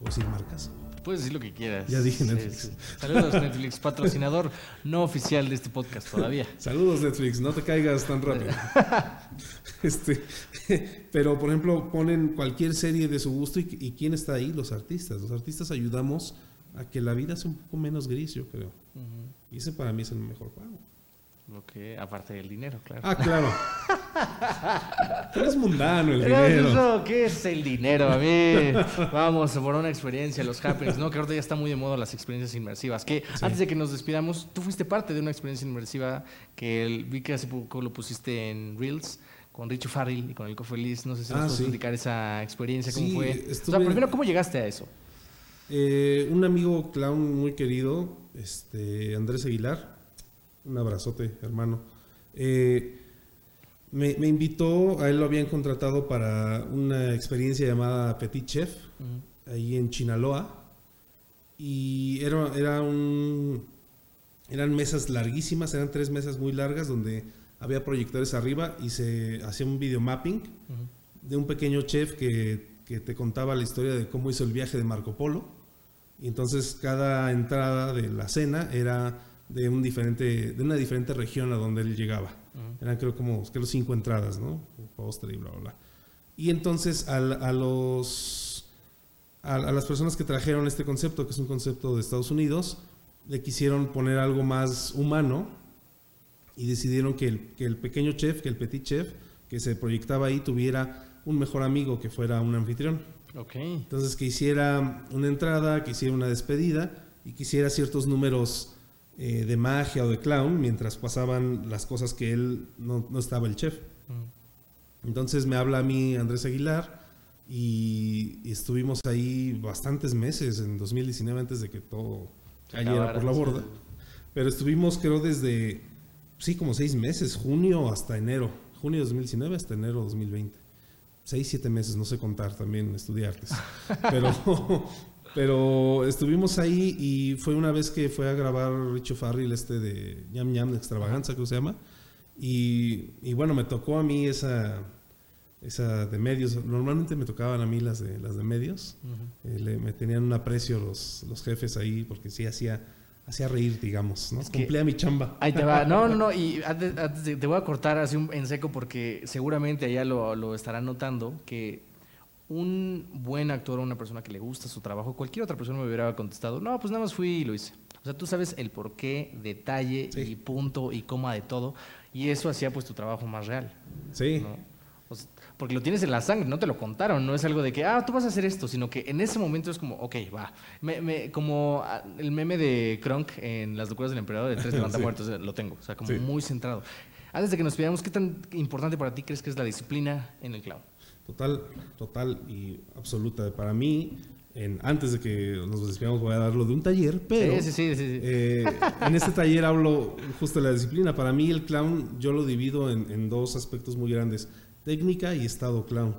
o decir marcas. Puedes decir lo que quieras. Ya dije Netflix. sí. Saludos Netflix, patrocinador no oficial de este podcast todavía. Saludos Netflix, no te caigas tan rápido. *laughs* este, pero por ejemplo, ponen cualquier serie de su gusto y, y ¿quién está ahí? Los artistas. Los artistas ayudamos a que la vida sea un poco menos gris, yo creo. Y ese para mí es el mejor pago. Ok, aparte del dinero, claro. Ah, claro. *laughs* Pero es mundano el Pero dinero. eso, ¿Qué es el dinero? A mí, vamos por una experiencia, los happenings, ¿no? Que ahorita ya está muy de moda las experiencias inmersivas. Que antes de que nos despidamos, tú fuiste parte de una experiencia inmersiva que el- vi que hace poco lo pusiste en Reels con Richo Farrell y con el Cofeliz. No sé si nos Ah, puedes sí. platicar esa experiencia, cómo Sí, fue. O sea, primero, ¿cómo llegaste a eso? Eh, un amigo clown muy querido, este, Andrés Aguilar, un abrazote, hermano. eh, me, me invitó, a él lo habían contratado para una experiencia llamada Petit Chef, ahí en Chinaloa. Y era, era un, eran mesas larguísimas, eran tres mesas muy largas donde había proyectores arriba y se hacía un videomapping de un pequeño chef que, que te contaba la historia de cómo hizo el viaje de Marco Polo. Y entonces cada entrada de la cena era de, un diferente, de una diferente región a donde él llegaba. Eran creo como creo cinco entradas, ¿no? Postre y bla, bla, bla. Y entonces al- a, los, a, a las personas que trajeron este concepto, que es un concepto de Estados Unidos, le quisieron poner algo más humano y decidieron que el, que el pequeño chef, que el petit chef, que se proyectaba ahí, tuviera un mejor amigo que fuera un anfitrión. Ok. Entonces que hiciera una entrada, que hiciera una despedida y que hiciera ciertos números eh, de magia o de clown mientras pasaban las cosas que él no, no estaba el chef. Entonces me habla a mí Andrés Aguilar y, y estuvimos ahí bastantes meses en 2019 antes de que todo cayera por la borda. Pero estuvimos creo desde, sí, como seis meses, junio hasta enero. Junio de 2019 hasta enero de 2020. Seis, siete meses, no sé contar también, estudié artes. *laughs* Pero, pero estuvimos ahí y fue una vez que fue a grabar Richo Farrell este de Ñam Ñam de Extravaganza, creo que se llama. Y, y bueno, me tocó a mí esa, esa de medios. Normalmente me tocaban a mí las de, las de medios. Eh, le- me tenían un aprecio los, los jefes ahí porque sí hacía, hacía reír, digamos. ¿no? Es que- Cumplía mi chamba. Ahí te va. *laughs* No, no, no. Y antes, antes te voy a cortar así un- en seco porque seguramente allá lo, lo estarán notando que un buen actor o una persona que le gusta su trabajo, cualquier otra persona me hubiera contestado, no, pues nada más fui y lo hice. O sea, tú sabes el porqué, detalle Sí. y punto y coma de todo. Y eso hacía pues tu trabajo más real. Sí. ¿no? O sea, porque lo tienes en la sangre, no te lo contaron, no es algo de que, ah, tú vas a hacer esto, sino que en ese momento es como, ok, va. Me- me- como ah, el meme de Kronk en Las locuras del emperador de tres *laughs* levantamuertos, eh, lo tengo, o sea, como Sí. muy centrado. Antes de que nos pidamos, ¿qué tan importante para ti crees que es la disciplina en el clown? Total, total y absoluta. Para mí, en, antes de que nos despidamos, voy a darlo de un taller, pero sí, sí, sí, sí, sí. eh, en este taller hablo justo de la disciplina. Para mí, el clown yo lo divido en, en dos aspectos muy grandes: técnica y estado clown.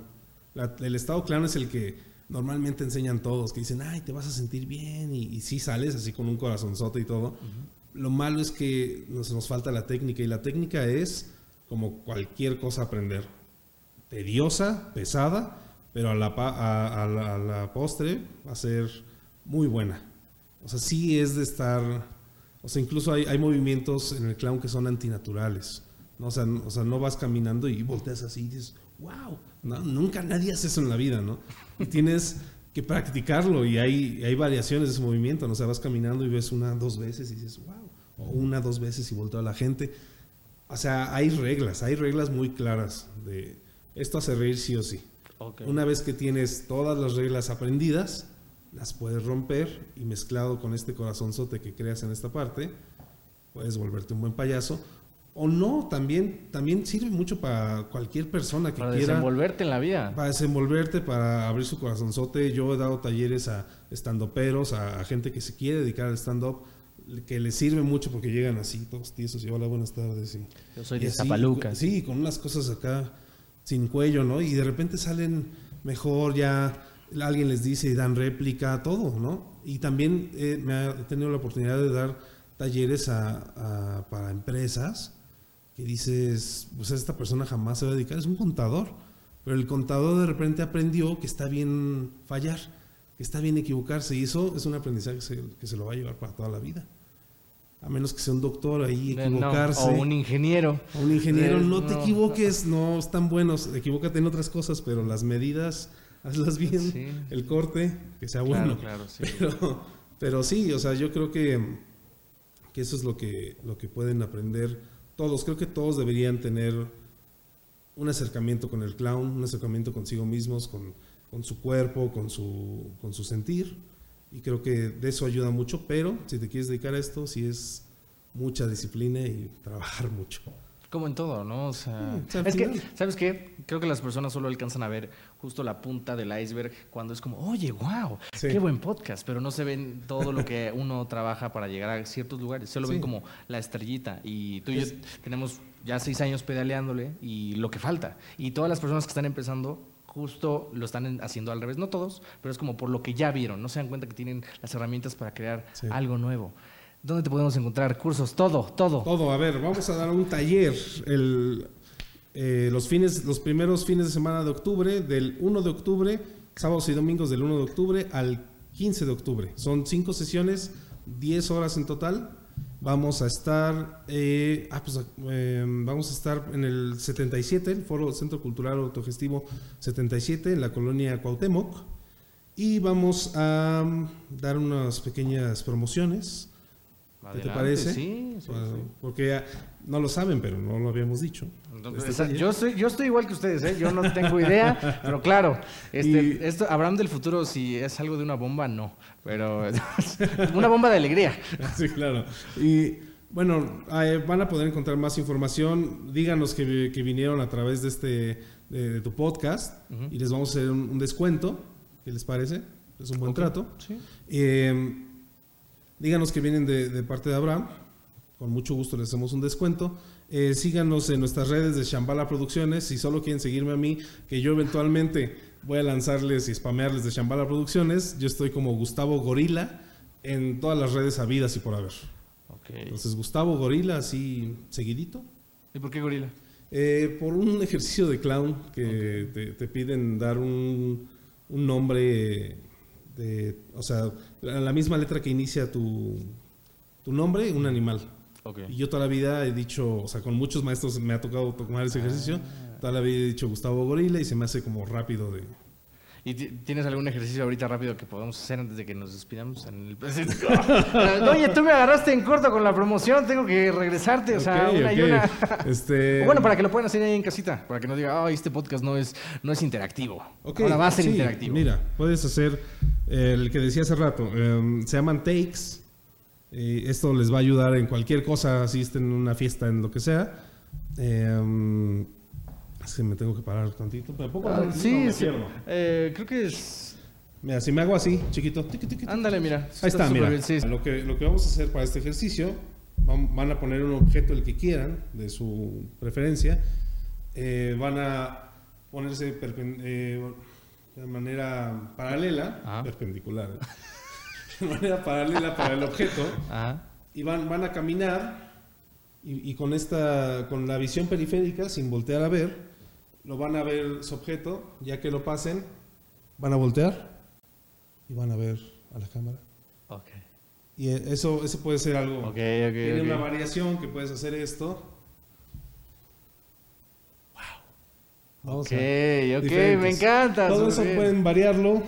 La- el estado clown es el que normalmente enseñan todos que dicen, ay, te vas a sentir bien y, y sí sales así con un corazonzote y todo. Lo malo es que nos, nos falta la técnica y la técnica es como cualquier cosa aprender. Tediosa, pesada, pero a la, postre va a ser muy buena. O sea, sí es de estar... O sea, incluso hay, movimientos en el clown que son antinaturales. ¿no? O, sea, no vas caminando y volteas así y dices, wow, nunca nadie hace eso en la vida, ¿no? Y tienes que practicarlo y hay, hay variaciones de ese movimiento, ¿no? O sea, vas caminando y ves una, dos veces y dices, wow, o una, dos veces y voltea a la gente. O sea, hay reglas, hay reglas muy claras de esto hace reír sí o sí. Una vez que tienes todas las reglas aprendidas, las puedes romper y mezclado con este corazonzote que creas en esta parte, puedes volverte un buen payaso. O no, también, también sirve mucho para cualquier persona que Para quiera desenvolverte en la vida. para desenvolverte, para abrir su corazonzote. Yo he dado talleres a estandoperos, a, a gente que se quiere dedicar al stand-up, que les sirve mucho porque llegan así, todos tiesos, y hola, buenas tardes. Y, Yo soy y de así. Sí, con unas cosas acá sin cuello, ¿no? Y de repente salen mejor, ya alguien les dice y dan réplica, todo, ¿no? Y también eh, me he tenido la oportunidad de dar talleres a- para empresas que dices, pues esta persona jamás se va a dedicar, es un contador, pero el contador de repente aprendió que está bien fallar, que está bien equivocarse y eso es un aprendizaje que se lo va a llevar para toda la vida. A menos que sea un doctor ahí, no, equivocarse. o un ingeniero. A un ingeniero, no te equivoques, no están buenos, equivócate en otras cosas, pero las medidas, hazlas bien, Sí. el corte, que sea Claro, bueno. claro, sí. *laughs* Pero, pero sí, o sea, yo creo que, que eso es lo que, lo que pueden aprender todos. Creo que todos deberían tener un acercamiento con el clown, un acercamiento consigo mismos, con, con su cuerpo, con su, con su sentir. Y creo que de eso ayuda mucho, pero si te quieres dedicar a esto, sí es mucha disciplina y trabajar *laughs* mucho. Como en todo, ¿no? O sea, Sí, es que, ¿sabes qué? Creo que las personas solo alcanzan a ver justo la punta del iceberg cuando es como, oye, wow, Sí. qué buen podcast, pero no se ven todo lo que *laughs* uno trabaja para llegar a ciertos lugares, solo ven Sí. como la estrellita. Y tú y yo tenemos ya seis años pedaleándole y lo que falta. Y todas las personas que están empezando justo lo están en- haciendo al revés, no todos, pero es como por lo que ya vieron, no se dan cuenta que tienen las herramientas para crear Sí. algo nuevo. ¿Dónde te podemos encontrar? Cursos, todo, todo. Todo, a ver, vamos a dar un taller el, eh, los, fines, los primeros fines de semana de octubre, del 1 de octubre, sábados y domingos del 1 de octubre al 15 de octubre. Son cinco sesiones, 10 horas en total. Vamos a estar, eh, ah, pues, eh, vamos a estar en el 77, el Foro Centro Cultural Autogestivo 77, en la colonia Cuauhtémoc. Y vamos a mm, dar unas pequeñas promociones. ¿Qué te Adelante, parece? Sí, sí, Bueno, sí. Porque no lo saben, pero no lo habíamos dicho. Entonces, Este yo, estoy, yo estoy igual que ustedes, ¿eh? yo no tengo idea, *laughs* pero claro, este, Y- esto, habrán del futuro si es algo de una bomba, no, pero *laughs* una bomba de alegría. *laughs* sí, claro. Y bueno, eh, van a poder encontrar más información. Díganos que, vi- que vinieron a través de este de, de tu podcast y les vamos a hacer un, un descuento. ¿Qué les parece? Es un buen trato. Sí. Eh, díganos que vienen de, de parte de Abraham. Con mucho gusto les hacemos un descuento. Eh, síganos en nuestras redes de Shambhala Producciones. Si solo quieren seguirme a mí, que yo eventualmente voy a lanzarles y spamearles de Shambhala Producciones. Yo estoy como Gustavo Gorila en todas las redes habidas y por haber. Ok. Entonces, Gustavo Gorila, así seguidito. ¿Y por qué gorila? Eh, por un ejercicio de clown que te, te piden dar un, un nombre de, o sea, la, la misma letra que inicia tu, tu nombre, un animal. Y yo toda la vida he dicho, o sea, con muchos maestros me ha tocado tomar ese ejercicio, toda la vida he dicho Gustavo Gorila y se me hace como rápido de... ¿Y ti- tienes algún ejercicio ahorita rápido que podamos hacer antes de que nos despidamos? En el... *laughs* *laughs* Oye, tú me agarraste en corto con la promoción, tengo que regresarte, o sea, una y ok. una. *laughs* Este, bueno, para que lo puedan hacer ahí en casita, para que no diga, ay, este podcast no es, no es interactivo. Ahora va a ser sí, interactivo. Mira, puedes hacer eh, el que decía hace rato. em, se llaman takes. Eh, esto les va a ayudar en cualquier cosa, si estén en una fiesta, en lo que sea. Em, es que me tengo que parar tantito. ¿Me puedo parar Ah, aquí? No, sí, sí. Eh, creo que es. Mira, si me hago así, chiquito. tiqui, tiqui. Ándale, mira. Ahí está, mira. bien, sí. Lo, que, lo que vamos a hacer para este ejercicio, van, a poner un objeto el que quieran, de su preferencia. Eh, van a ponerse eh, de manera paralela, Ajá. perpendicular, ¿eh? *laughs* de manera paralela para el objeto, Ajá. y van, van a caminar y, y con esta con la visión periférica sin voltear a ver lo van a ver su objeto ya que lo pasen van a voltear y van a ver a la cámara Ok. y eh, eso eso puede ser algo tiene una variación que puedes hacer esto Vamos Ok, a- ok, me encanta. todo eso bien. pueden variarlo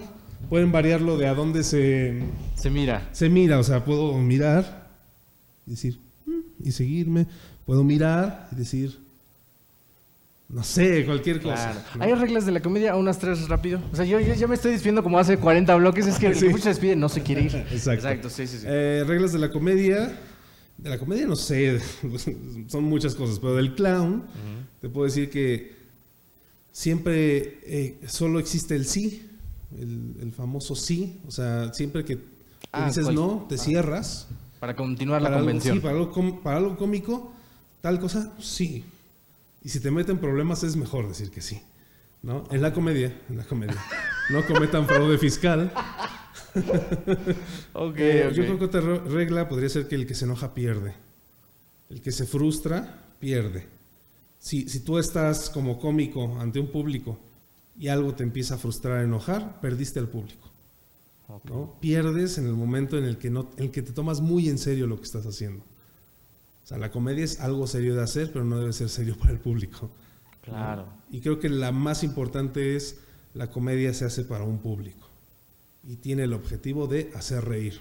pueden variarlo de a dónde se Se mira. se mira, o sea, puedo mirar y decir, "Mm", y seguirme, puedo mirar y decir, no sé, cualquier cosa. Claro. ¿no? ¿Hay reglas de la comedia? Unas tres rápido. O sea, yo, yo ya me estoy despidiendo como hace 40 bloques. Es que el Sí. que mucho despide no se quiere ir. *laughs* Exacto. sí, sí, sí. Eh, reglas de la comedia. De la comedia no sé, *laughs* son muchas cosas, pero del clown te puedo decir que siempre eh, solo existe el sí, el, el famoso sí, o sea, siempre que, Ah, dices ¿cuál? no, te cierras. Para continuar la algo, convención. sí, para, algo para algo cómico, tal cosa, sí. Y si te meten problemas es mejor decir que sí. ¿no? En la comedia, en la comedia. No cometan fraude fiscal. *laughs* Ok, Eh, ok. Yo creo que otra re- regla podría ser que el que se enoja pierde. El que se frustra pierde. Si, si tú estás como cómico ante un público y algo te empieza a frustrar, a enojar, perdiste al público. ¿no? Pierdes en el momento en el que, no, en el que te tomas muy en serio lo que estás haciendo. O sea, la comedia es algo serio de hacer, pero no debe ser serio *laughs* para el público. Claro. Y creo que la más importante es la comedia se hace para un público y tiene el objetivo de hacer reír.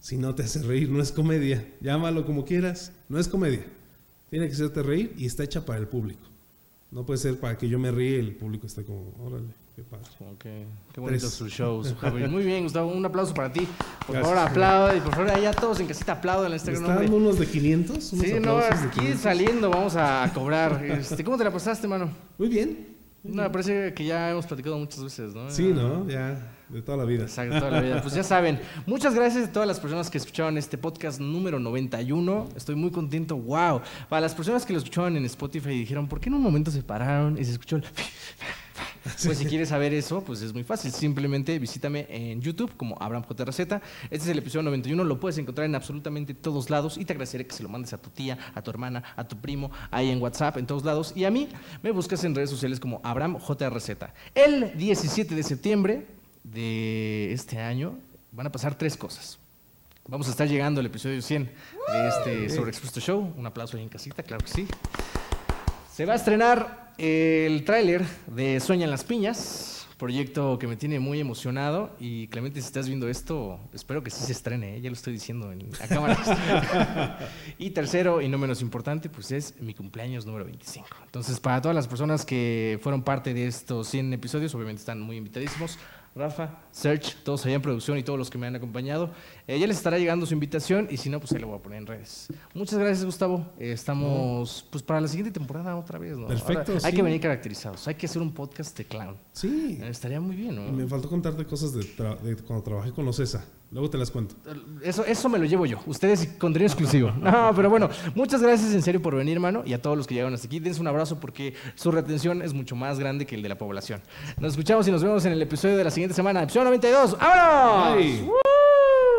Si no te hace reír, no es comedia. Llámalo como quieras, no es comedia. Tiene que hacerte reír y está hecha para el público. No puede ser para que yo me ríe el público esté como, órale, qué padre. Ok. Qué bonito Tres. su show, su *laughs* Javier. Muy bien, Gustavo. Un aplauso para ti. Por Gracias. favor, aplaude. Y por favor, allá todos en casita aplauden en este ¿Me gran está nombre. dando unos de 500? unos Sí, no, aquí 500? saliendo vamos a cobrar. Este, ¿Cómo te la pasaste, mano? Muy bien. No, me parece que ya hemos platicado muchas veces, ¿no? Sí, ¿no? Ya, de toda la vida. Exacto, toda la vida. Pues ya saben, muchas gracias a todas las personas que escucharon este podcast número 91. Estoy muy contento, wow. Para las personas que lo escucharon en Spotify y dijeron, ¿por qué en un momento se pararon y se escuchó el... *laughs* Pues si quieres saber eso, pues es muy fácil. Simplemente visítame en YouTube como Abraham J. Receta. Este es el episodio 91. Lo puedes encontrar en absolutamente todos lados. Y te agradeceré que se lo mandes a tu tía, a tu hermana, a tu primo, ahí en WhatsApp, en todos lados. Y a mí me buscas en redes sociales como Abraham J. Receta. El 17 de septiembre de este año van a pasar tres cosas. Vamos a estar llegando al episodio 100 de este Sobre Expuesto Show. Un aplauso ahí en casita, claro que sí. Se va a estrenar el tráiler de Sueñan las Piñas, proyecto que me tiene muy emocionado. Y Clemente, si estás viendo esto, espero que sí se estrene, ¿eh? ya lo estoy diciendo en, a cámaras. *laughs* y tercero, y no menos importante, pues es mi cumpleaños número 25. Entonces, para todas las personas que fueron parte de estos 100 episodios, obviamente están muy invitadísimos. Rafa, Serge, todos allá en producción y todos los que me han acompañado. Eh, ya les estará llegando su invitación y si no, pues ahí lo voy a poner en redes. Muchas gracias, Gustavo. Eh, estamos pues para la siguiente temporada otra vez, ¿no? Perfecto, Ahora hay sí. que venir caracterizados. Hay que hacer un podcast de clown. Sí. Eh, estaría muy bien, ¿no? me faltó contarte cosas de, tra- de cuando trabajé con Ocesa. Luego te las cuento. Eso, eso me lo llevo yo. Ustedes contenido exclusivo. *laughs* No, pero bueno, muchas gracias en serio por venir, hermano. Y a todos los que llegaron hasta aquí, dense un abrazo porque su retención es mucho más grande que el de la población. Nos escuchamos y nos vemos en el episodio de la siguiente semana. Episodio 92. ¡Vámonos!